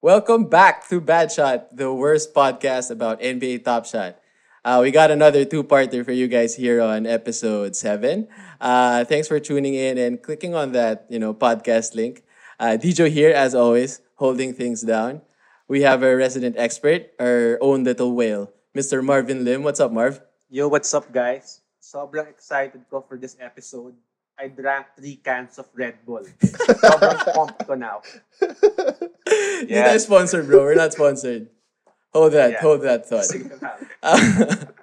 Welcome back to Bad Shot, the worst podcast about NBA Top Shot. Uh, we got another two-parter for you guys here on episode seven. Uh, thanks for tuning in and clicking on that, you know, podcast link. Uh, here, as always, holding things down. We have our resident expert, our own little whale, Mr. Marvin Lim. What's up, Marv? Yo, what's up, guys? Sobrang excited ko for this episode. I drank three cans of Red Bull. Sobrang pumped ko now. Hindi tayo sponsored, bro. We're not sponsored. Hold that, Yeah. hold that thought.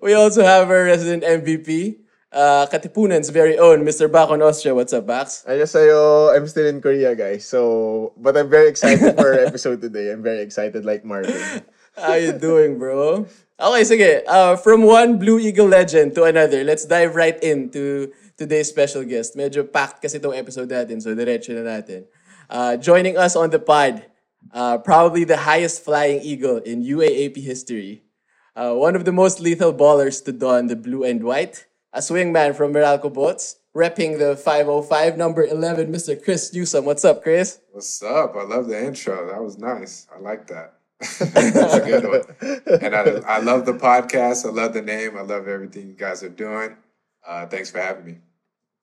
We also have our resident MVP, uh, Katipunan's very own Mr. Bakon Austria. What's up, Bax? I just sa'yo, I'm still in Korea, guys. So, but I'm very excited for our episode today. I'm very excited like Marvin. How you doing, bro? Okay, sige. Uh, from one Blue Eagle legend to another, let's dive right into today's special guest. Medyo packed kasi itong episode natin, so diretso na natin. Uh, joining us on the pod, uh, probably the highest flying eagle in UAAP history. Uh, one of the most lethal ballers to don the blue and white. A swingman from Meralco Bolts, repping the 505, number 11, Mr. Chris Newsome. What's up, Chris? What's up? I love the intro. That was nice. I like that. That's a good one. And I, I love the podcast. I love the name. I love everything you guys are doing. Uh, thanks for having me.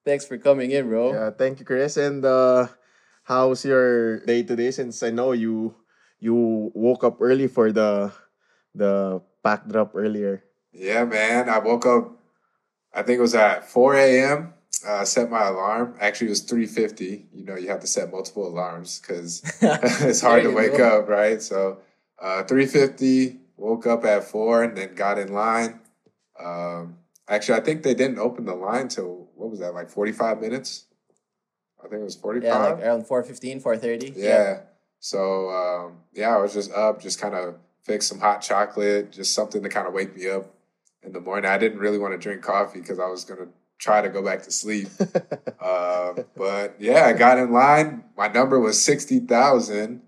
Thanks for coming in, bro. Yeah, thank you, Chris. And uh, how's your day today? Since I know you you woke up early for the the pack drop earlier. Yeah, man. I woke up. I think it was at 4 a.m. Uh, set my alarm. Actually, it was 3:50. You know, you have to set multiple alarms because it's hard to wake go. up, right? So, uh, 3:50. Woke up at four and then got in line. Um, actually, I think they didn't open the line till what was that? Like 45 minutes. I think it was 45. Yeah, like around 4.15, 4.30. Yeah. So um, yeah, I was just up, just kind of fix some hot chocolate, just something to kind of wake me up in the morning. I didn't really want to drink coffee because I was gonna try to go back to sleep. uh, but yeah, I got in line. My number was sixty thousand,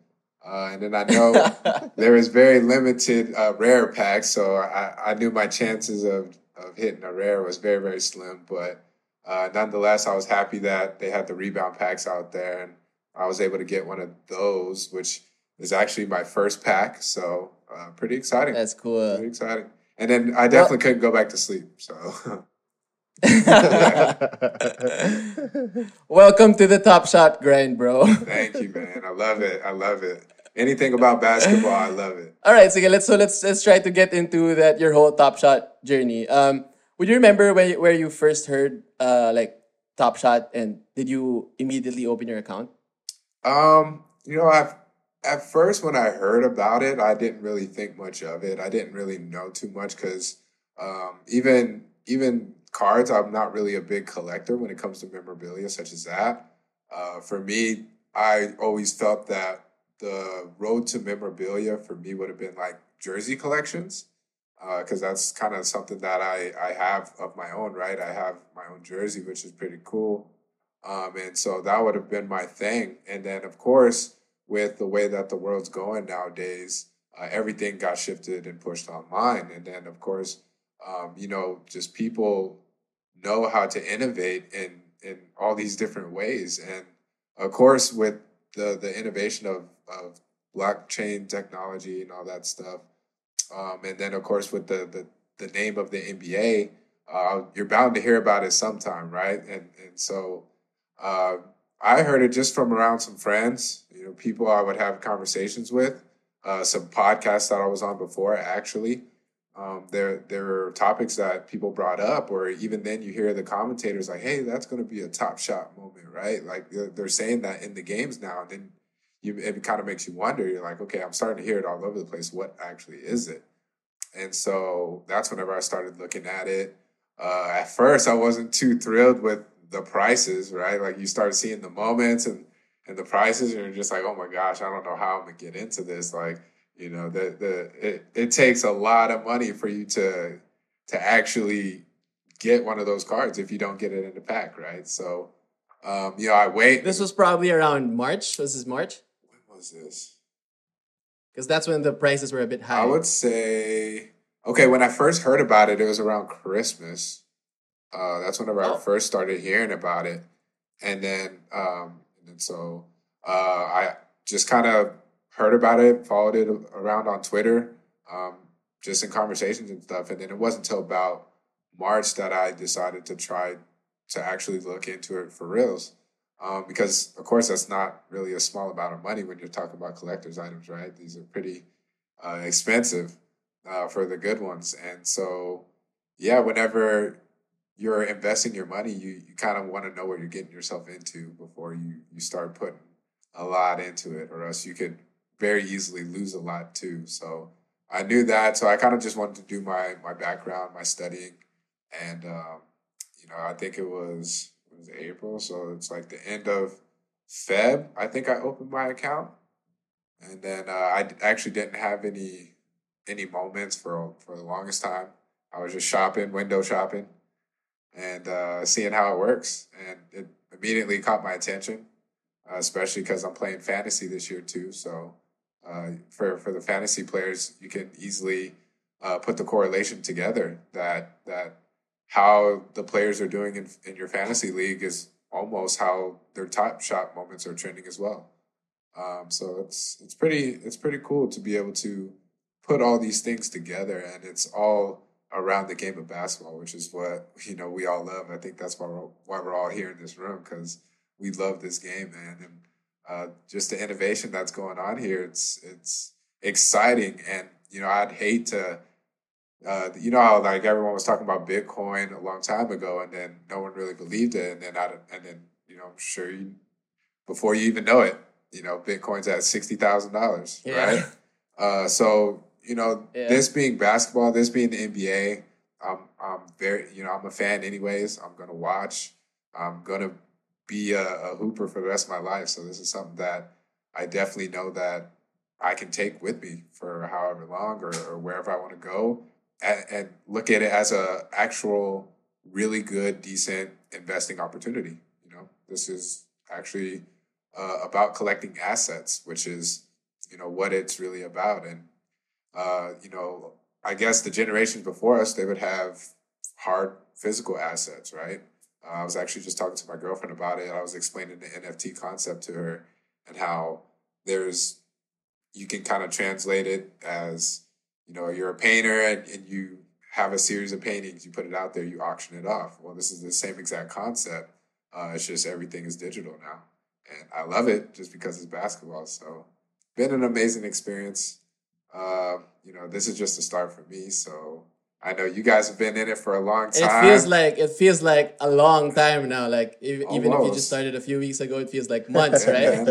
uh, and then I know there was very limited uh, rare packs, so I, I knew my chances of of hitting a rare was very very slim. But uh, nonetheless, I was happy that they had the rebound packs out there, and I was able to get one of those, which is actually my first pack. So uh, pretty exciting. That's cool. pretty exciting. And then I definitely couldn't go back to sleep. So Welcome to the Top Shot grind, bro. thank you, man. I love it. I love it. Anything about basketball, I love it. All right, so let's so let's let's try to get into that your whole Top Shot journey. Um, would you remember when you- where you first heard uh like Top Shot and did you immediately open your account? Um, you know, I've at first when I heard about it, I didn't really think much of it. I didn't really know too much because um, even even cards, I'm not really a big collector when it comes to memorabilia such as that. Uh, for me, I always felt that the road to memorabilia for me would have been like jersey collections because that's kind of something that I, I have of my own, right? I have my own jersey, which is pretty cool. Um, and so that would have been my thing. And then, of course, with the way that the world's going nowadays, uh, everything got shifted and pushed online. And then, of course, um, you know, just people know how to innovate in in all these different ways. And of course, with the the innovation of of blockchain technology and all that stuff, um, and then of course with the the, the name of the NBA, uh, you're bound to hear about it sometime, right? And and so uh, I heard it just from around some friends, you know, people I would have conversations with, uh, some podcasts that I was on before, actually. Um, there, there are topics that people brought up, or even then you hear the commentators like, "Hey, that's going to be a top shot moment, right?" Like they're, they're saying that in the games now, and then you, it kind of makes you wonder. You're like, "Okay, I'm starting to hear it all over the place. What actually is it?" And so that's whenever I started looking at it. Uh, at first, I wasn't too thrilled with the prices, right? Like you start seeing the moments and and the prices, and you're just like, oh my gosh, I don't know how I'm gonna get into this. Like, you know, the the it, it takes a lot of money for you to to actually get one of those cards if you don't get it in the pack, right? So, um, you know, I wait. This was probably around March. This March? Was this? Because that's when the prices were a bit high. I would say okay. When I first heard about it, it was around Christmas. Uh, that's whenever Oh. I first started hearing about it, and then um, and so uh, I just kind of heard about it, followed it around on Twitter, um, just in conversations and stuff, and then it wasn't until about March that I decided to try to actually look into it for reals. Um, because of course that's not really a small amount of money when you're talking about collector's items, right? These are pretty uh, expensive uh, for the good ones, and so yeah, whenever you're investing your money, you, you kind of want to know what you're getting yourself into before you you start putting a lot into it, or else you could very easily lose a lot too. So I knew that, so I kind of just wanted to do my my background, my studying, and um, you know I think it was it was April, so it's like the end of Feb. I think I opened my account, and then uh, I actually didn't have any any moments for for the longest time. I was just shopping, window shopping, and uh, seeing how it works, and it immediately caught my attention, uh, especially because I'm playing fantasy this year too. So uh, for for the fantasy players, you can easily uh, put the correlation together that that how the players are doing in, in your fantasy league is almost how their top shot moments are trending as well. Um, so it's it's pretty it's pretty cool to be able to put all these things together, and it's all around the game of basketball, which is what you know we all love. I think that's why we're why we're all here in this room because we love this game, man, and uh, just the innovation that's going on here. It's it's exciting, and you know I'd hate to. Uh, you know how like everyone was talking about Bitcoin a long time ago, and then no one really believed it, and then I, and then you know I'm sure you before you even know it, you know Bitcoin's at sixty thousand dollars, Yeah. right? Uh, so you know Yeah. this being basketball, this being the NBA, I'm I'm very you know I'm a fan anyways. I'm gonna watch. I'm gonna be a, a hooper for the rest of my life. So this is something that I definitely know that I can take with me for however long or, or wherever I want to go, and, and look at it as a actual really good, decent investing opportunity. You know, this is actually uh, about collecting assets, which is you know what it's really about. And uh, you know, I guess the generations before us they would have hard physical assets, right? Uh, I was actually just talking to my girlfriend about it. I was explaining the NFT concept to her and how there's you can kind of translate it as you know you're a painter and, and you have a series of paintings you put it out there you auction it off. Well this is the same exact concept uh, it's just everything is digital now. And i love it just because it's basketball. So been an amazing experience. Uh, you know this is just a start for me. So i know you guys have been in it for a long time it feels like it feels like a long time now. Like if, even if you just started a few weeks ago, it feels like months, right?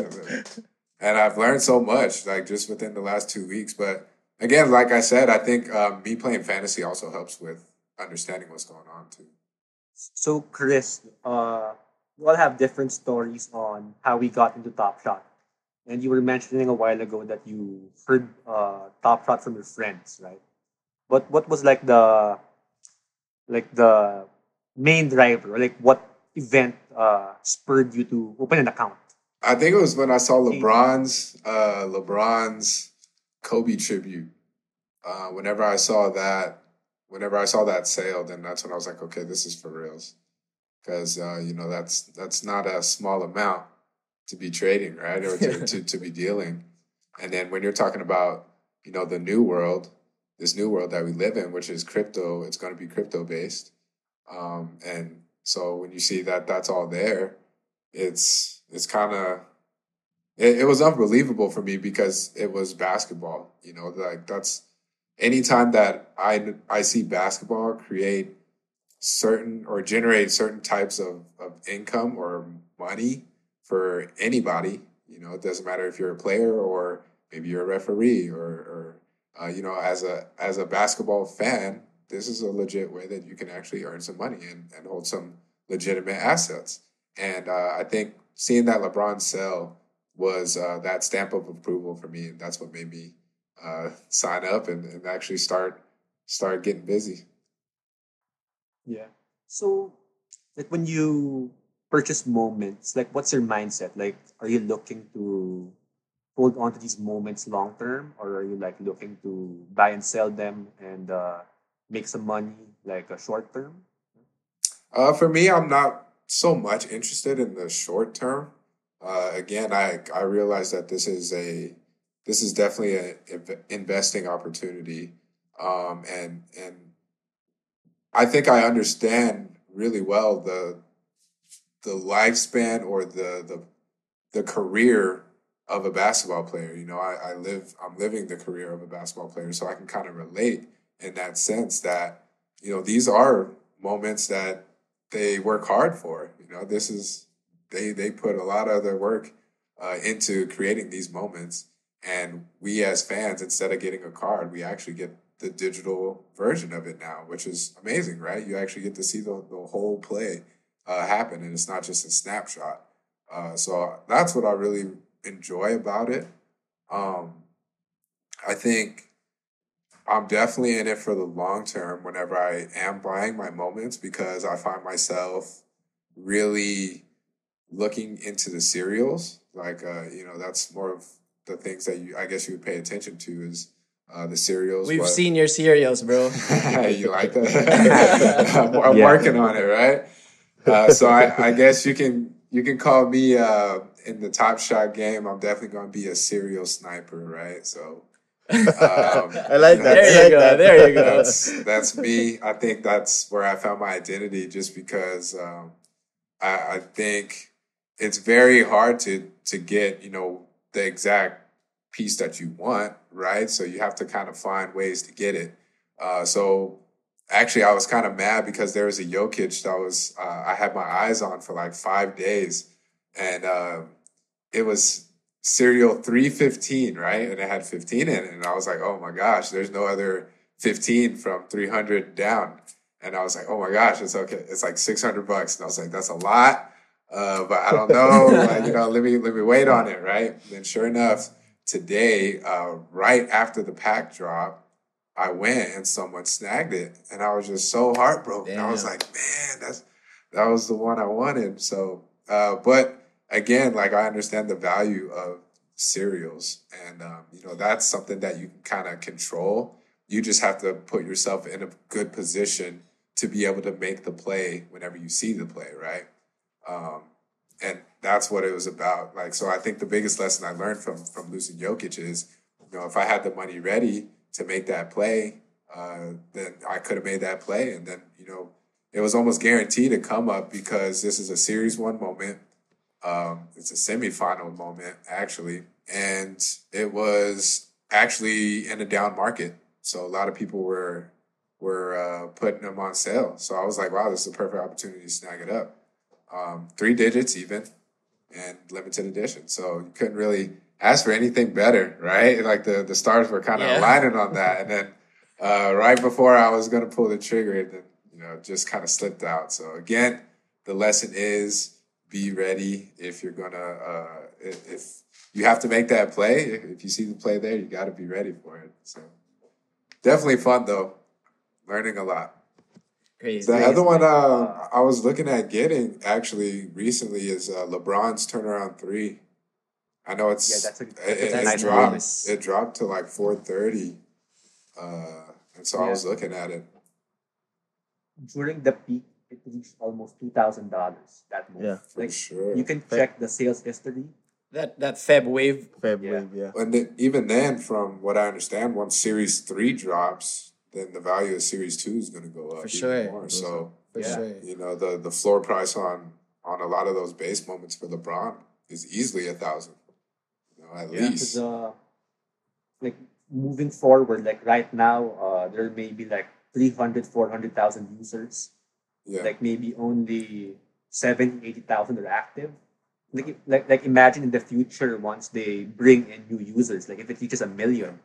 and I've learned so much, like just within the last two weeks. But again, like I said, I think um, me playing fantasy also helps with understanding what's going on too. So, Chris, uh, we all have different stories on how we got into Top Shot. And you were mentioning a while ago that you heard uh, Top Shot from your friends, right? But what was like the like the main driver, or like what event uh, spurred you to open an account? I think it was when I saw LeBron's uh, LeBron's Kobe tribute. Uh, whenever I saw that, whenever I saw that sale, then that's when I was like, okay, this is for reals, because uh, you know that's that's not a small amount to be trading, right, or to, to to be dealing. And then when you're talking about you know the new world, this new world that we live in, which is crypto, it's going to be crypto based. Um, and so when you see that that's all there, it's it's kind of it, it was unbelievable for me because it was basketball. You know, like that's anytime that I I see basketball create certain or generate certain types of, of income or money for anybody. You know, it doesn't matter if you're a player or maybe you're a referee or, or uh, you know, as a as a basketball fan, this is a legit way that you can actually earn some money and, and hold some legitimate assets. And uh, I think seeing that LeBron sell was uh, that stamp of approval for me, and that's what made me uh, sign up and, and actually start start getting busy. Yeah. So, like when you purchase moments, like what's your mindset? Like, are you looking to hold on to these moments long term, or are you like looking to buy and sell them and uh, make some money, like a short term? Uh, for me, I'm not so much interested in the short term. Uh, again, I I realize that this is a this is definitely an investing opportunity, um, and and I think I understand really well the the lifespan or the the the career of a basketball player. You know, I, I live I'm living the career of a basketball player, so I can kind of relate in that sense that you know these are moments that they work hard for. You know, this is they they put a lot of their work uh, into creating these moments, and we as fans, instead of getting a card, we actually get the digital version of it now, which is amazing, right? You actually get to see the, the whole play uh, happen, and it's not just a snapshot. Uh, so that's what I really enjoy about it. Um, I think I'm definitely in it for the long term whenever I am buying my moments because I find myself really looking into the serials, Like, uh, you know, that's more of the things that you, I guess you would pay attention to is uh, the serials. We've what- seen your serials, bro. you like that? I'm, I'm Yeah. working on it, right? Uh, so I, I guess you can you can call me uh, in the top shot game. I'm definitely going to be a serial sniper, right? So um, I like that. There you like go, that. there you go. that's that's me. I think that's where I found my identity, just because um, I, I think it's very hard to to get you know the exact piece that you want, right? So you have to kind of find ways to get it. Uh, so actually, I was kind of mad because there was a Jokic that was uh, I had my eyes on for like five days, and uh, it was serial 315, right? And it had 15 in it. And I was like, oh my gosh, there's no other 15 from 300 down. And I was like, oh my gosh, it's okay. It's like 600 bucks. And I was like, that's a lot. Uh, but I don't know. like, you know, let me, let me wait on it. Right. And then sure enough, today, uh, right after the pack drop, I went and someone snagged it. And I was just so heartbroken. I was like, man, that's, that was the one I wanted. So, uh, but again, like I understand the value of serials, and um, you know that's something that you can kind of control. You just have to put yourself in a good position to be able to make the play whenever you see the play, right? Um, and that's what it was about. Like, so I think the biggest lesson I learned from from losing Jokic is, you know, if I had the money ready to make that play, uh, then I could have made that play, and then you know it was almost guaranteed to come up because this is a series one moment. Um, it's a semifinal moment actually, and it was actually in a down market. So a lot of people were were uh, putting them on sale. So I was like, wow, this is a perfect opportunity to snag it up. Um, three digits even, and limited edition. So you couldn't really ask for anything better, right? Like the the stars were kind of Yeah. aligning on that, and then uh, right before I was going to pull the trigger, and then you know just kind of slipped out. So again, the lesson is be ready if you're gonna uh, if, if you have to make that play. If, if you see the play there, you got to be ready for it. So definitely fun though, learning a lot. Crazy. The other one uh, I was looking at getting actually recently is uh, LeBron's turnaround three. I know it's Yeah, that's a- it, that's a it- it nice dropped. bonus. It dropped to like four thirty, uh, and so I was looking at it. During the peak, it reached almost two thousand dollars. That month. Yeah, For like sure. you can check the sales history. that that Feb wave. Feb Yeah. wave, yeah. And then, even then, from what I understand, once Series Three drops, then the value of Series Two is going to go up For even sure. more. So For Yeah. sure. you know the the floor price on on a lot of those base moments for LeBron is easily a thousand. You know, at Yeah. least. Uh, like moving forward, like right now, uh, there may be like 300, 400,000 users. Yeah. Like maybe only 70, 80,000 are active. Like, like, like imagine in the future once they bring in new users, like if it reaches a million,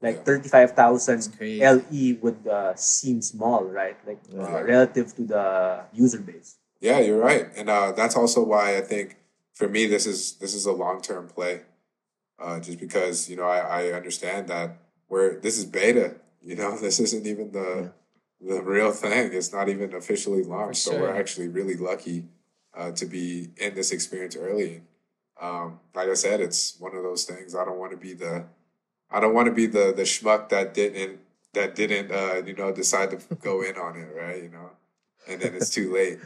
like Yeah. 35,000 LE would uh, seem small, right? Like uh, relative to the user base. Yeah, you're right, and uh, that's also why I think for me, this is this is a long term play. Uh, just because you know I, I understand that we're this is beta. You know, this isn't even the the real thing. It's not even officially launched. So we're actually really lucky uh, to be in this experience early. Um, like I said, it's one of those things. I don't want to be the I don't want to be the the schmuck that didn't that didn't uh, you know decide to go in on it, right? You know, and then it's too late.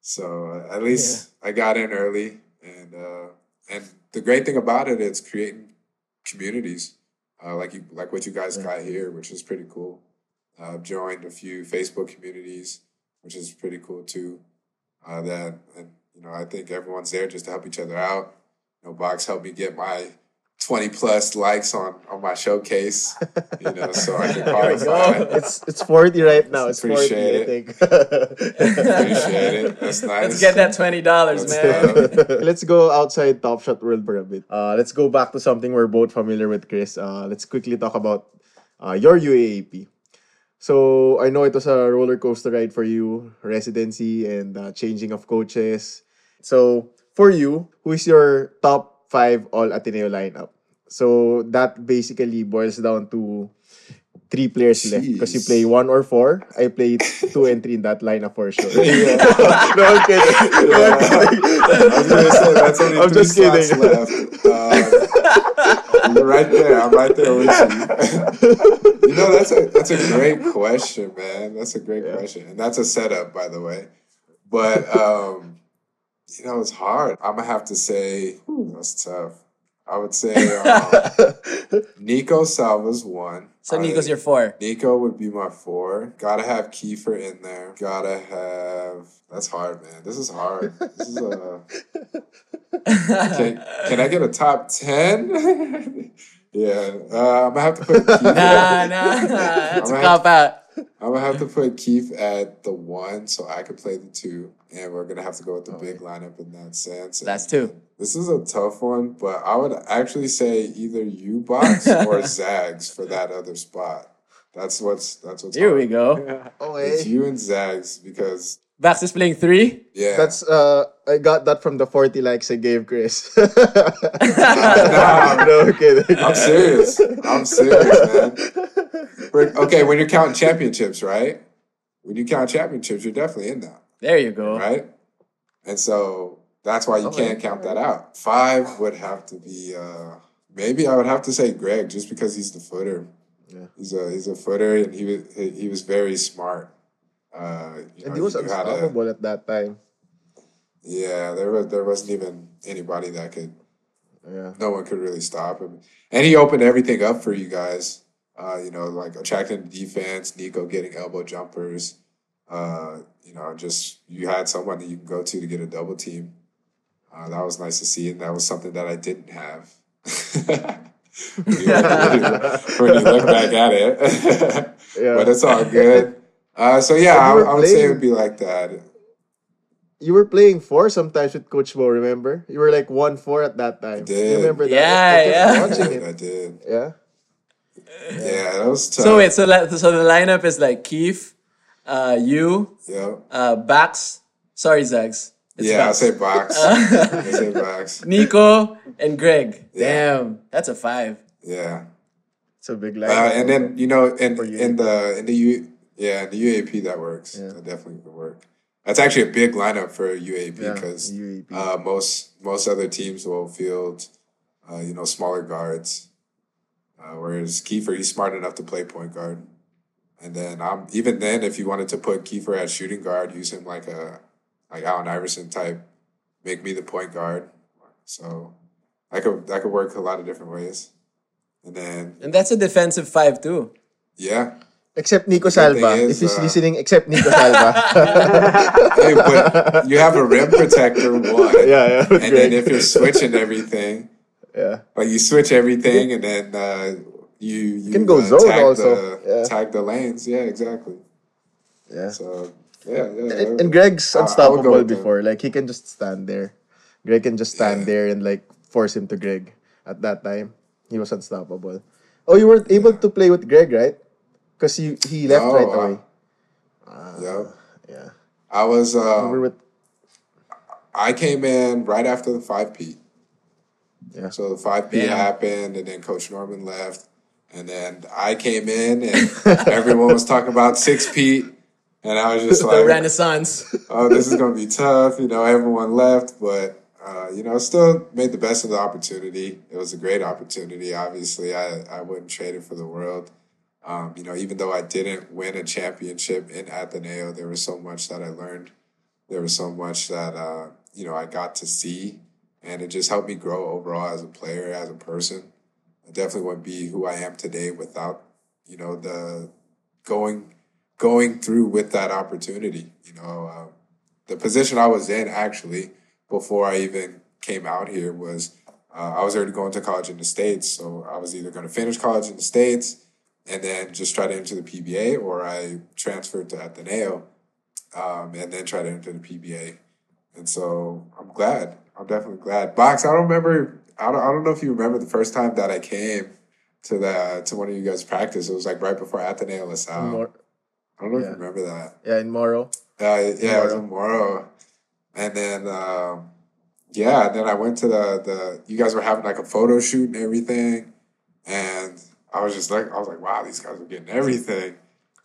So uh, at least I got in early, and uh, and the great thing about it, it's creating communities uh, like you like what you guys got here, which is pretty cool. Uh, I've joined a few Facebook communities, which is pretty cool too. Uh, that and you know I think everyone's there just to help each other out. You know, Box helped me get my twenty plus likes on on my showcase. You know, so I can qualify. It's it's 40 right now. It's 40, Appreciate I it. think. Appreciate it. That's nice. Let's get that twenty dollars, Let's man. go. let's go outside Top Shot world for a bit. Uh, let's go back to something we're both familiar with, Chris. Uh, let's quickly talk about uh, your UAAP. So I know it was a roller coaster ride for you, residency and uh, changing of coaches. So for you, who is your top five All Ateneo lineup? So that basically boils down to three players left because you play one or four. I play two and three in that lineup for sure. no, I'm kidding. No, I'm kidding. Gonna say that's only I'm just kidding. left. Uh, right there. I'm right there with you. you know that's a that's a great question, man. That's a great question, and that's a setup, by the way. But um, you know, it's hard. I'm gonna have to say that's tough. I would say um, Nico Salva's one. So I- Nico's your four. Nico would be my four. Gotta have Kiefer in there. Gotta have. That's hard, man. This is hard. This is a. Can, can I get a top ten? yeah, uh, I'm gonna have to put. Keith Nah, nah, nah. That's a cop out. I'm gonna have to put Keith at the one, so I can play the two, and we're gonna have to go with the big lineup in that sense. That's And two. This is a tough one, but I would actually say either you box or Zags for that other spot. That's what's that's what's. Here hard. we go. Oh, It's you and Zags because Bax is playing three. yeah, That's uh I got that from the 40 likes I gave Chris. Nah, no I'm kidding. I'm serious. I'm serious, man. Okay, when you're counting championships, right? When you count championships, you're definitely in that, There you go. right? And so that's why you can't count that out. Five would have to be uh maybe I would have to say Greg just because he's the footer. Yeah. He's a he's a footer and he was he, he was very smart. Uh, you And know, he was you had a- unstoppable at that time. yeah, there was there wasn't even anybody that could Yeah. no one could really stop him. And he opened everything up for you guys. Uh, you know, like attracting defense, Nico getting elbow jumpers. Uh, you know, just you had someone that you can go to to get a double team. Uh, that was nice to see, and that was something that I didn't have. when, you, when you look back at it, Yeah. but it's all good. Uh, so yeah, And I, I would say it would be like that. You were playing four sometimes with Coach Bo, remember? You were like one four at that time. I did. You remember that? Yeah, I kept yeah. I Watching did. it. I did. Yeah. Yeah, that was tough. So wait, so la- so the lineup is like Keith, uh, you, yeah. uh, Bax. Sorry, Zags. It's Yeah, I say box. I say box. Nico and Greg. Yeah. Damn, that's a five. Yeah. It's a big Uh, line. and then you know, in in the in the U, yeah, in the UAAP that works. Yeah. That definitely can work. That's actually a big lineup for UAAP because UAAP. uh, most most other teams will field, uh, you know, smaller guards. Uh, whereas Kiefer, he's smart enough to play point guard. And then um, even then, if you wanted to put Kiefer at shooting guard, use him like a like Allen Iverson type, make me the point guard. So that could that could work a lot of different ways. And then And that's a defensive five too. yeah, except Nico Good thing Salva. is, if he's uh, listening, except Nico Salva. hey, but you have a rim protector one. yeah, yeah. with And then if you're switching everything, yeah. like you switch everything, and then uh, you you can go uh, zone tag also. The, Yeah. Tag the lanes. Yeah, exactly. Yeah. So yeah, yeah. And, and Greg's I- I unstoppable before. Like he can just stand there. Greg can just stand Yeah. there and like force him to Greg. At that time, he was unstoppable. Oh, you weren't able to play with Greg, right? Because you he left No, right uh, away. yeah. Yeah. I was You uh, with I came in right after the five P. Yeah. So the five P Damn. happened, and then Coach Norman left, and then I came in, and everyone was talking about six P, and I was just The like, Renaissance. oh, this is going to be tough. You know, everyone left, but, uh, you know, still made the best of the opportunity. It was a great opportunity. Obviously, I, I wouldn't trade it for the world. Um, you know, even though I didn't win a championship in Ateneo, there was so much that I learned. There was so much that, uh, you know, I got to see, and it just helped me grow overall as a player, as a person. I definitely wouldn't be who I am today without, you know, the going going through with that opportunity. You know, uh, the position I was in actually before I even came out here was uh, I was already going to college in the states, so I was either going to finish college in the states and then just try to enter the PBA, or I transferred to Ateneo um, and then try to enter the PBA. And so I'm glad. I'm definitely glad. Box. I don't remember. I don't. I don't know if you remember the first time that I came to the to one of you guys' practice. It was like right before Ateneo LaSalle. Mor- I don't know if you remember that. yeah, in Moro. Uh, yeah, it was in Moro. And then, um, yeah, and then I went to the, the, you guys were having like a photo shoot and everything. And I was just like, I was like, wow, these guys are getting everything.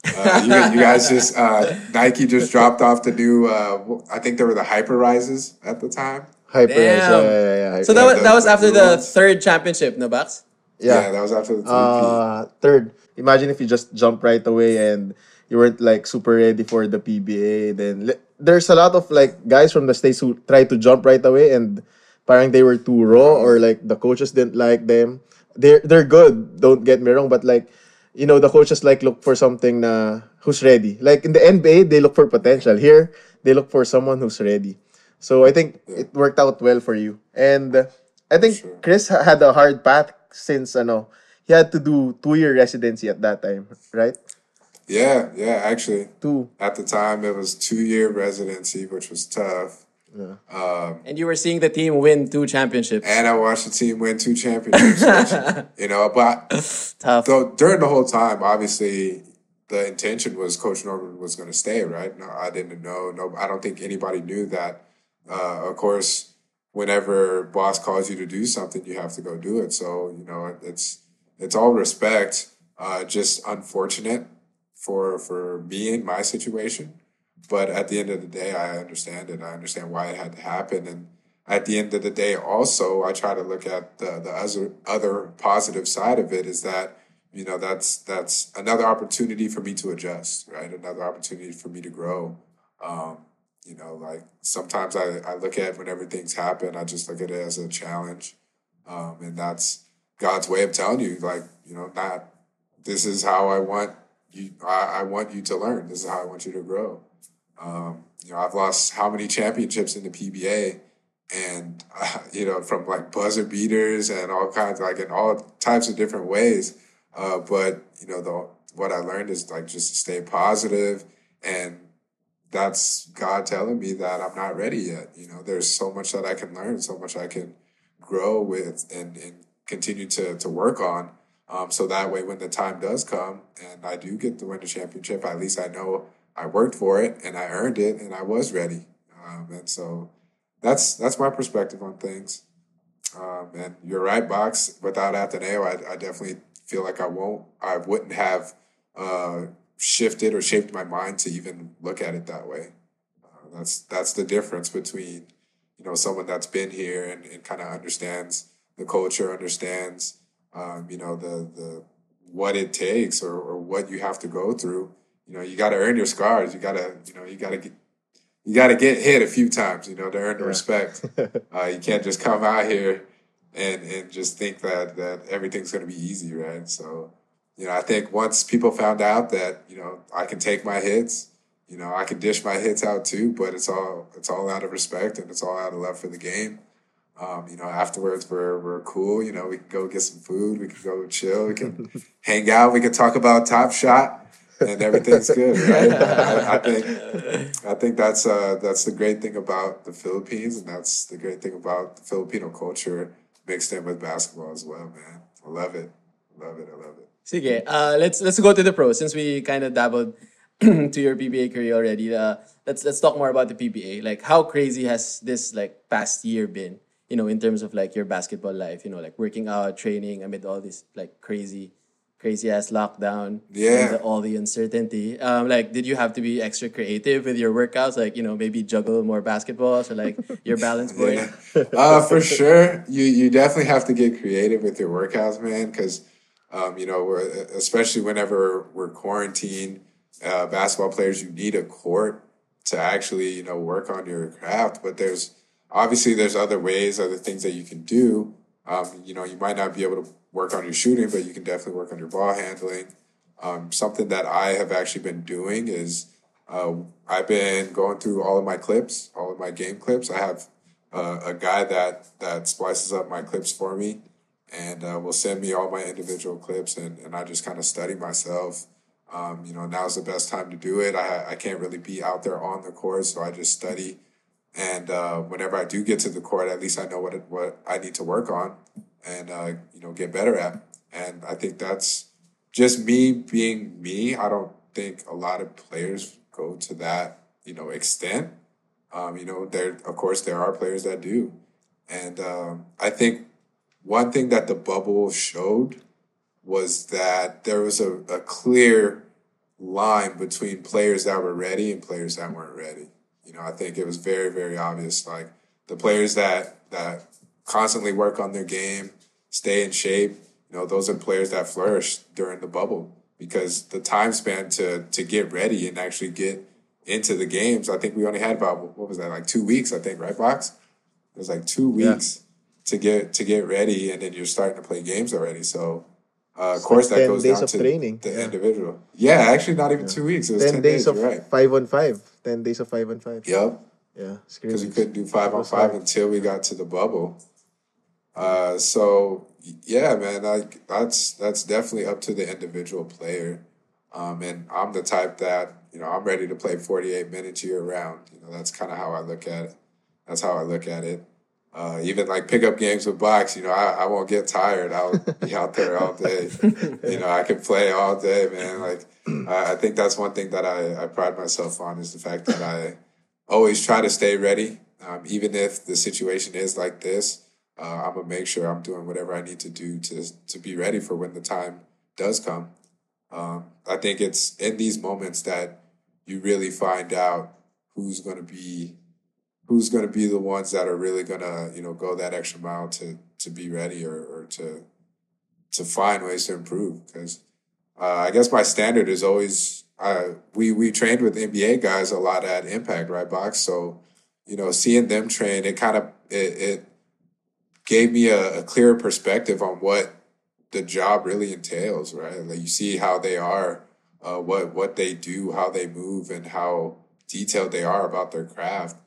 Uh, you, you guys just, uh, Nike just dropped off the new, uh, I think they were the Hyper Rises at the time. Hyper. Damn. Yeah, yeah, yeah. So that was, that was after the third championship, no, Bax? Yeah, that was after the 3P. Uh, third, imagine if you just jump right away and you weren't like super ready for the PBA. Then there's a lot of like guys from the states who try to jump right away and parang they were too raw or like the coaches didn't like them. They're they're good. Don't get me wrong, but like you know the coaches like look for something na who's ready. Like in the NBA, they look for potential. Here, they look for someone who's ready. So I think it worked out well for you. And uh, I think Sure. Chris had a hard path since ano, he had to do two year residency at that time, right? Yeah, yeah, actually. Two. At the time, it was two year residency, which was tough. Um, And you were seeing the team win two championships. and I watched the team win two championships. which, you know, but Tough. So during the whole time, obviously, the intention was Coach Norman was going to stay, right? No, I didn't know. No, I don't think anybody knew that. Uh, of course, whenever boss calls you to do something, you have to go do it. So you know, it's it's all respect. Uh, just unfortunate for for me in my situation, but at the end of the day, I understand it. I understand why it had to happen, and at the end of the day, also, I try to look at the the other other positive side of it is that you know that's that's another opportunity for me to adjust, right? Another opportunity for me to grow. Um, you know, like sometimes I, I look at whenever things happen, I just look at it as a challenge, um, and that's God's way of telling you, like you know, not this is how I want you. I, I want you to learn. This is how I want you to grow. Um, you know, I've lost how many championships in the PBA, and uh, you know, from like buzzer beaters and all kinds, like in all types of different ways. Uh, but you know, the what I learned is like just to stay positive, and that's God telling me that I'm not ready yet. You know, there's so much that I can learn, so much I can grow with, and and continue to to work on. Um, so that way, when the time does come and I do get to win the championship, at least I know I worked for it and I earned it and I was ready. Um, and so that's that's my perspective on things. Um, and you're right, box. Without Ateneo, I, I definitely feel like I won't, I wouldn't have uh, shifted or shaped my mind to even look at it that way. Uh, that's that's the difference between you know someone that's been here and, and kind of understands the culture, understands um, you know the the what it takes or, or what you have to go through. You know, you got to earn your scars. You got to you know you got to get you got to get hit a few times. You know, to earn the respect. Uh, you can't just come out here and and just think that that everything's going to be easy, right? So, you know, I think once people found out that you know I can take my hits, you know, I can dish my hits out too, but it's all it's all out of respect and it's all out of love for the game. Um, you know, afterwards we're we're cool. You know, we can go get some food, we can go chill, we can hang out, we can talk about Top Shot, and everything's good, right? I, I think I think that's uh, that's the great thing about the Philippines, and that's the great thing about the Filipino culture mixed in with basketball as well, man. I love it, love it, I love it. Sige, uh, let's let's go to the pros since we kind of dabbled to your PBA career already. Uh, let's let's talk more about the PBA. Like, how crazy has this like past year been? You know, in terms of like your basketball life. You know, like working out, training amid all this like crazy, crazy ass lockdown. Yeah. and the- all the uncertainty. Um, like, did you have to be extra creative with your workouts? Like, you know, maybe juggle more basketballs or like your balance board. Yeah. Uh, for sure, you you definitely have to get creative with your workouts, man. Because um, you know, especially whenever we're quarantined, uh, basketball players, you need a court to actually you know work on your craft. But there's obviously there's other ways, other things that you can do. Um, you know, you might not be able to work on your shooting, but you can definitely work on your ball handling. Um, something that I have actually been doing is uh, I've been going through all of my clips, all of my game clips. I have uh, a guy that that splices up my clips for me, and uh, will send me all my individual clips, and, and I just kind of study myself. Um, you know, now's the best time to do it. I I can't really be out there on the court, so I just study. And uh, whenever I do get to the court, at least I know what it, what I need to work on, and uh, you know, get better at. And I think that's just me being me. I don't think a lot of players go to that you know extent. Um, you know, there of course there are players that do, and um, I think one thing that the bubble showed was that there was a, a clear line between players that were ready and players that weren't ready. You know, I think it was very, very obvious. Like the players that that constantly work on their game, stay in shape, you know, those are players that flourished during the bubble because the time span to to get ready and actually get into the games, I think we only had about what was that, like two weeks, I think, right, Box? It was like two Yeah. To get to get ready and then you're starting to play games already. So uh, of course that goes days down of to training. the Yeah. individual. Yeah, actually not even two weeks. It was 10, 10, days, days, of right. 5 on 5. 10 days of 5 on 5. Yep Yeah. because we couldn't do five on five hard. until we got to the bubble. Uh, so yeah, man, like that's that's definitely up to the individual player. Um, and I'm the type that you know I'm ready to play 48 minutes year round. You know that's kind of how I look at it. That's how I look at it. Uh, even like pickup games with box, you know, I, I won't get tired. I'll be out there all day. You know, I can play all day, man. Like I, I think that's one thing that I, I pride myself on is the fact that I always try to stay ready, um, even if the situation is like this. Uh, I'm gonna make sure I'm doing whatever I need to do to to be ready for when the time does come. Um, I think it's in these moments that you really find out who's gonna be who's gonna be the ones that are really gonna you know go that extra mile to to be ready or, or to to find ways to improve? Because uh, I guess my standard is always uh, we we trained with NBA guys a lot at Impact right box? So you know seeing them train it kind of it, it gave me a, a clearer perspective on what the job really entails right? Like you see how they are uh, what what they do how they move and how detailed they are about their craft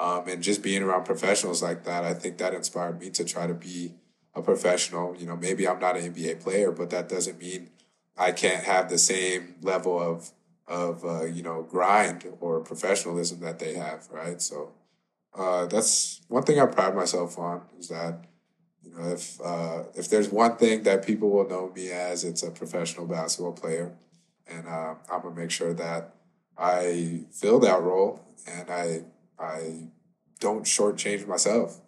um, and just being around professionals like that I think that inspired me to try to be a professional you know maybe I'm not an NBA player but that doesn't mean I can't have the same level of of uh, you know grind or professionalism that they have, right? So uh, that's one thing I pride myself on is that you know if uh, if there's one thing that people will know me as, it's a professional basketball player, and uh, I'm gonna make sure that I fill that role and I I don't shortchange myself.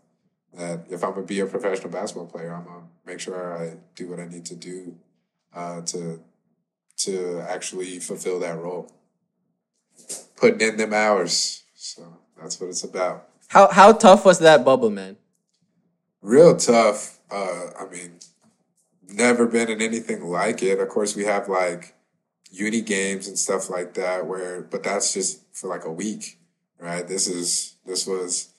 That if I'm gonna be a professional basketball player, I'm gonna make sure I do what I need to do uh, to to actually fulfill that role. Putting in them hours. So that's what it's about. How how tough was that bubble, man? Real tough. Uh, I mean, never been in anything like it. Of course, we have like uni games and stuff like that where, but that's just for like a week, right? This is, this was,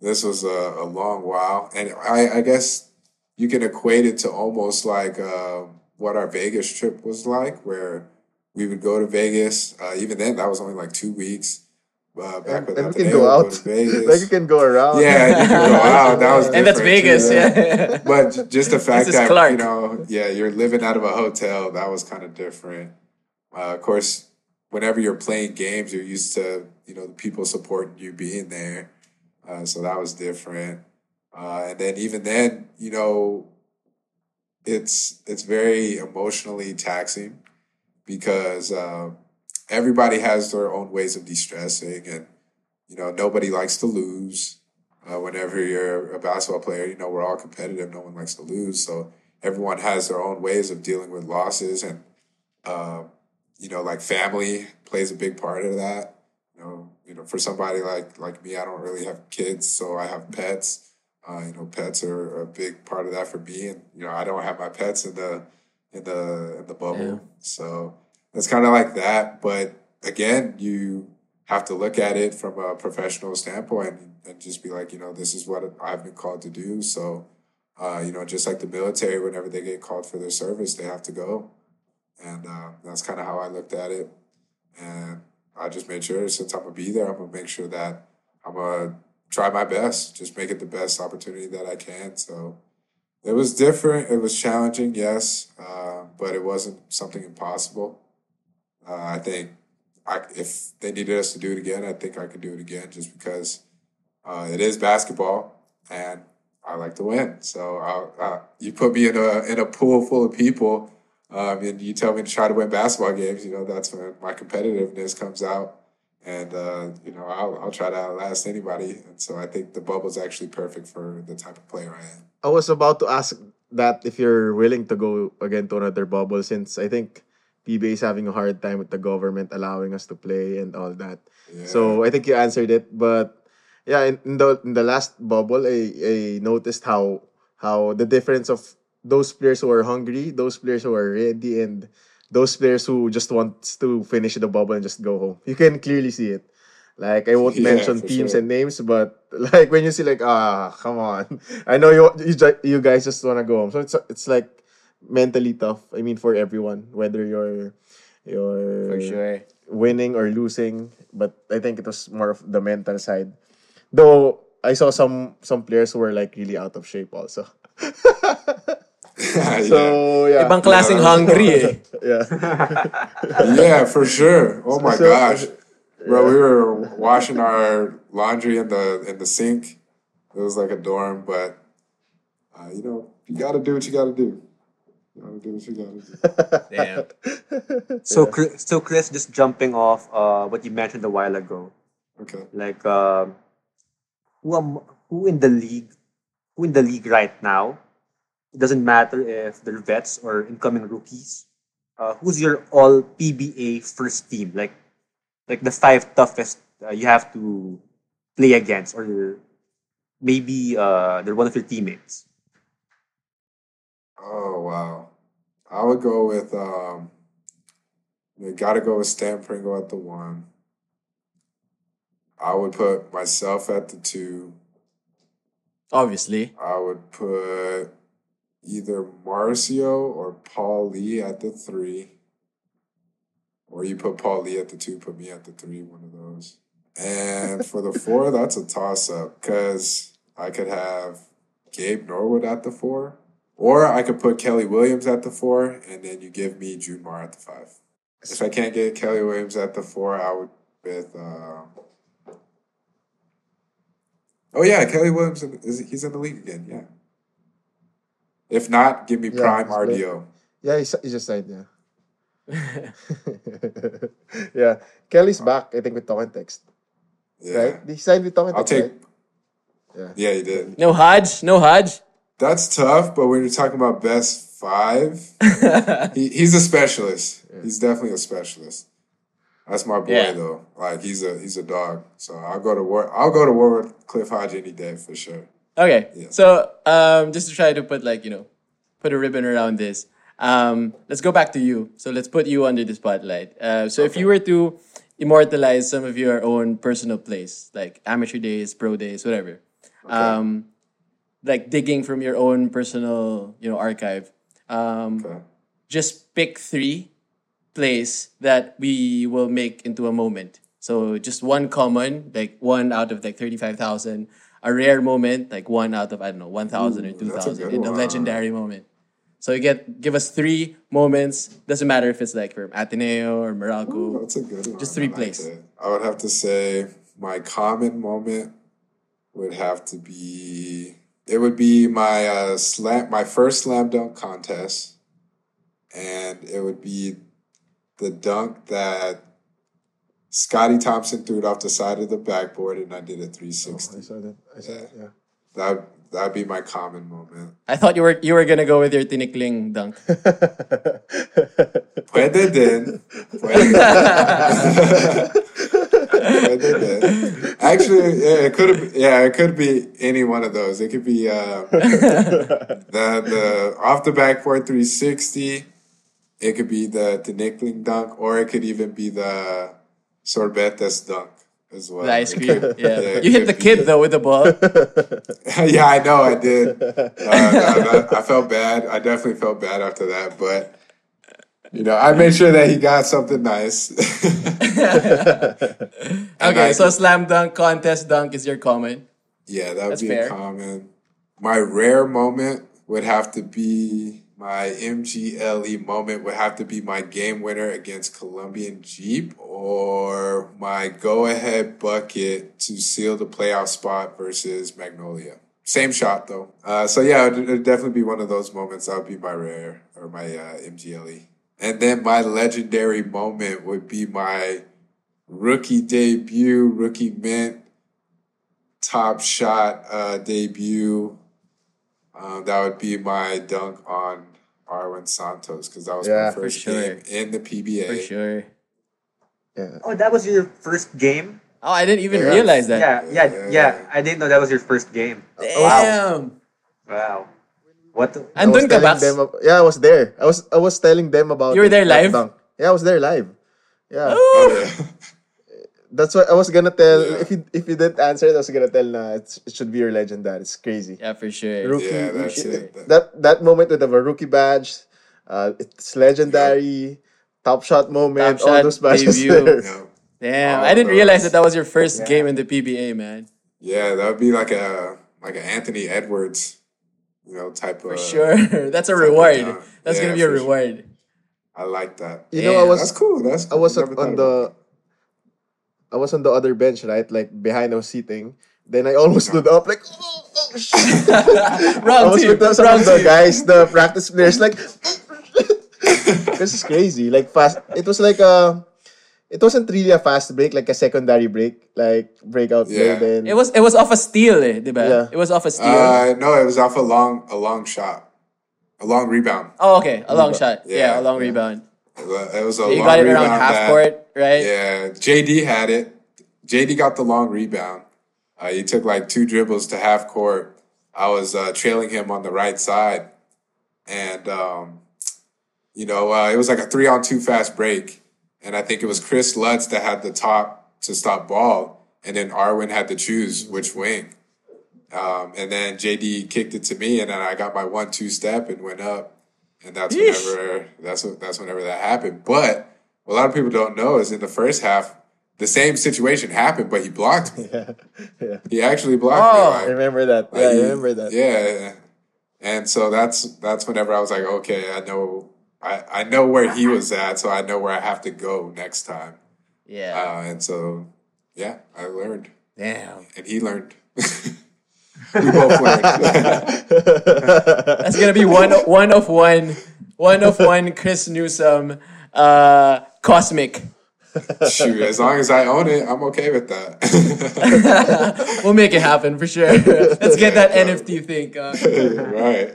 this was a, a long while. And I, I guess you can equate it to almost like uh, what our Vegas trip was like, where we would go to Vegas. Uh, even then, that was only like two weeks. Uh, back And, with and we Ateneo, can go out. to Vegas. like you can go around. Yeah, you can go out. That was and that's different, too, Vegas, yeah. yeah. But just the fact that Clark. you know, yeah, you're living out of a hotel. That was kind of different. Uh, of course, whenever you're playing games, you're used to you know the people supporting you being there. Uh, so that was different. Uh, and then even then, you know, it's it's very emotionally taxing because uh, everybody has their own ways of de-stressing and you know nobody likes to lose uh, whenever you're a basketball player you know we're all competitive no one likes to lose so everyone has their own ways of dealing with losses and uh, you know like family plays a big part of that. You know you know for somebody like like me i don't really have kids so i have pets. Uh, you know pets are a big part of that for me and you know i don't have my pets in the in the in the bubble. Yeah. so it's kind of like that but again you have to look at it from a professional standpoint and just be like you know this is what i've been called to do. So uh, you know just like the military whenever they get called for their service they have to go and uh, that's kind of how i looked at it and I just made sure since I'm gonna be there, I'm gonna make sure that I'm gonna try my best, just make it the best opportunity that I can. So it was different, it was challenging, yes, uh, but it wasn't something impossible. Uh, I think I, if they needed us to do it again, I think I could do it again, just because uh, it is basketball and I like to win. So I'll, uh, you put me in a in a pool full of people um, and you tell me to try to win basketball games, you know, that's when my competitiveness comes out. And, uh, you know, I'll, I'll try to outlast anybody. And so I think the bubble's actually perfect for the type of player I am. I was about to ask that if you're willing to go again to another bubble since I think PBA is having a hard time with the government allowing us to play and all that. Yeah. So I think you answered it, but yeah, in, in the in the last bubble, I, I noticed how how the difference of those players who are hungry, those players who are ready, and those players who just wants to finish the bubble and just go home. You can clearly see it. Like I won't Yeah, mention teams sure. and names, but like when you see like ah come on, I know you you, you guys just wanna go home. So it's it's like mentally tough. I mean for everyone, whether you're you're sure. winning or losing, but I think it was more of the mental side. Though I saw some some players who were like really out of shape also. yeah. So yeah, Ibang klaseng Yeah. hungry eh. yeah, yeah, for sure. Oh my So- gosh. Bro, we were washing our laundry in the in the sink. It was like a dorm, but uh, you know, you gotta do what you gotta do. You gotta do what you gotta do. Damn. So, Chris, so Chris, just jumping off uh, what you mentioned a while ago, Okay. like um, who am, who in the league, who in the league right now? It doesn't matter if they're vets or incoming rookies. Uh, who's your all PBA first team? Like, like the five toughest uh, you have to play against, or maybe uh, they're one of your teammates. Oh wow. I would go with um you gotta go with Stan Pringle at the one. I would put myself at the two. Obviously. I would put either Marcio or Paul Lee at the three. Or you put Paul Lee at the two, put me at the three, one of those. And for the four, that's a toss up because I could have Gabe Norwood at the four, or I could put Kelly Williams at the four, and then you give me June Mar at the five. If I can't get Kelly Williams at the four, I would with. Uh, oh yeah, Kelly Williams is he's in the league again? Yeah. If not, give me Yeah, prime he's good. RDO. yeah. he's, he just signed. Yeah, yeah. Kelly's uh, back. I think with Talk and Text. Yeah, Right? He signed with Talk and I'll Text. take. right? Yeah. Yeah, he did. No Hodge? No Hodge? That's tough, but when you're talking about best five, he, he's a specialist. He's definitely a specialist. That's my boy Yeah. though. Like he's a he's a dog. So I'll go to war. I'll go to war with Cliff Hodge any day for sure. Okay. Yeah. So um, just to try to put like, you know, put a ribbon around this. Um, let's go back to you. So let's put you under the spotlight. Uh, so if you were to immortalize some of your own personal plays, like amateur days, pro days, whatever, um, like digging from your own personal, you know, archive, um, Okay. just pick three plays that we will make into a moment. So just one common, like one out of like 35,000. A rare moment, like one out of, I don't know, 1,000 or Ooh, that's a 2,000. good And a one. legendary moment. So you get, give us three moments. Doesn't matter if it's like from Ateneo or Meralco. That's a good one. Just three I like plays. that. I would have to say my common moment would have to be it would be my uh, slam my first slam dunk contest, and it would be the dunk that Scottie Thompson threw it off the side of the backboard, and I did a 360. saw that. I saw that. Yeah. That that'd be my common moment. I thought you were you were gonna go with your tinikling dunk. Puede din. Puede Puede din. Actually, yeah, it could have. Yeah, it could be any one of those. It could be uh, the the off the backboard 360. It could be the the nickling dunk, or it could even be the sorbetes dunk as well. The ice cream. Yeah. it You hit the kid though with the ball. yeah, I know I did. Uh, no, that- I felt bad. I definitely felt bad after that, but you know, I made sure that he got something nice. Okay, I- so slam dunk, contest dunk is your comment. yeah, that would That's be fair. common. My rare moment would have to be my MGLE moment would have to be my game winner against Columbian Dyip or my go ahead bucket to seal the playoff spot versus Magnolia. Same shot though. Uh, so yeah, it'd, it'd definitely be one of those moments. That would be my rare or my uh, MGLE. And then my legendary moment would be my rookie debut, rookie mint, top shot uh, debut. Um, that would be my dunk on Arwind Santos because that was Yeah, my for first sure. game in the PBA. For sure. Yeah. Oh, that was your first game? Oh, I didn't even Yeah. realize that. Yeah, yeah, yeah. I didn't know that was your first game. Damn. Wow. What the? I was Andun ka, telling Bax? them ab- yeah, I was there. I was I was telling them about You were there live? dunk. Yeah, I was there live. Yeah. Oh, yeah. That's what I was gonna tell. Yeah. If you if you didn't answer it, I was gonna tell na it's, it should be your legend that it's crazy. Yeah, for sure. Rookie, Yeah, that's rookie- it. That that moment with the rookie badge, uh, it's legendary. Top shot moment, Top all shot those badges debut. there. Yeah. Damn, All I didn't realize that that was your first game in the PBA, man. Yeah, that would be like a like an Anthony Edwards, you know, type For of For sure. That's a reward. That's Yeah, gonna be a for sure. reward. I like that. You know, I Damn. was That's cool. That's I cool. was on thought about the I was on the other bench, right? Like behind I was seating. Then I almost stood up like oh, oh, shit. I was two. with the, some Round of the two. guys, the practice players, like this is crazy. Like fast. It was like a. It wasn't really a fast break, like a secondary break, like breakout play. Yeah. Then It was it was off a steal, eh, diba? Yeah. It was off a steal. Uh, no, it was off a long a long shot, a long rebound. oh, okay. A long shot. Yeah, Yeah, a long yeah. rebound. It was, it was a You long got it rebound around half that- court, right? Yeah, JD had it. JD got the long rebound. Uh, he took like two dribbles to half court. I was uh, trailing him on the right side, and um, you know uh, it was like a three on two fast break, and I think it was Chris Lutz that had the top to stop ball, and then Arwind had to choose which wing. Um, and then JD kicked it to me, and then I got my one two step and went up, and that's Yeesh. whenever that's that's whenever that happened. But what a lot of people don't know is in the first half, the same situation happened, but he blocked me. yeah. He actually blocked Oh. me. I remember that. like, Yeah, I remember that. Yeah, and so that's that's whenever I was like, okay, I know. I, I know where he was at, so I know where I have to go next time. Yeah. Uh, and so, yeah, I learned, Damn. and he learned. we both learned. That's gonna be one one of one one of one Chris Newsome uh cosmic. Shoot, as long as I own it, I'm okay with that. We'll make it happen for sure. Let's get that NFT thing. Right.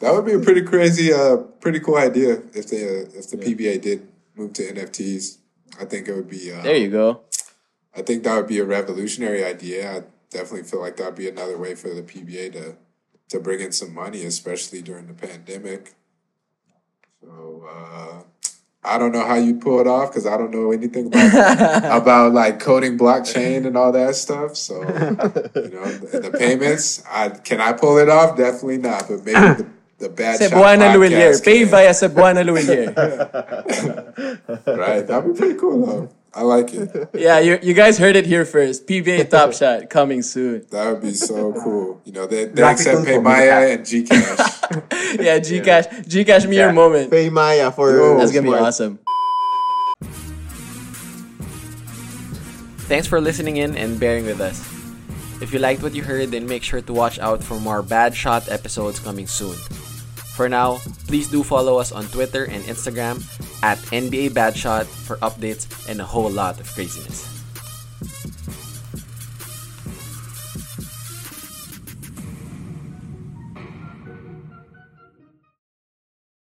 That would be a pretty crazy, uh, pretty cool idea if the uh, if the PBA did move to NFTs. I think it would be. Uh, there you go. I think that would be a revolutionary idea. Definitely feel like that would be another way for the PBA to to bring in some money, especially during the pandemic. So uh, I don't know how you pull it off because I don't know anything about about like coding blockchain and all that stuff. So you know the, the payments. I can I pull it off? Definitely not. But maybe the, the bad Cebuana Lhuillier. Pay via Cebuana Lhuillier. Right, that'd be pretty cool though. I like it. Yeah, you, you guys heard it here first. PBA Top Shot coming soon. That would be so cool. You know, they, they Graphic accept tools will be Paymaya and Gcash. Yeah, Gcash. Gcash me your Yeah. moment. Pay Maya for Yo. That's gonna be awesome. Thanks for listening in and bearing with us. If you liked what you heard, then make sure to watch out for more Bad Shot episodes coming soon. For now, please do follow us on Twitter and Instagram at NBA Badshot for updates and a whole lot of craziness.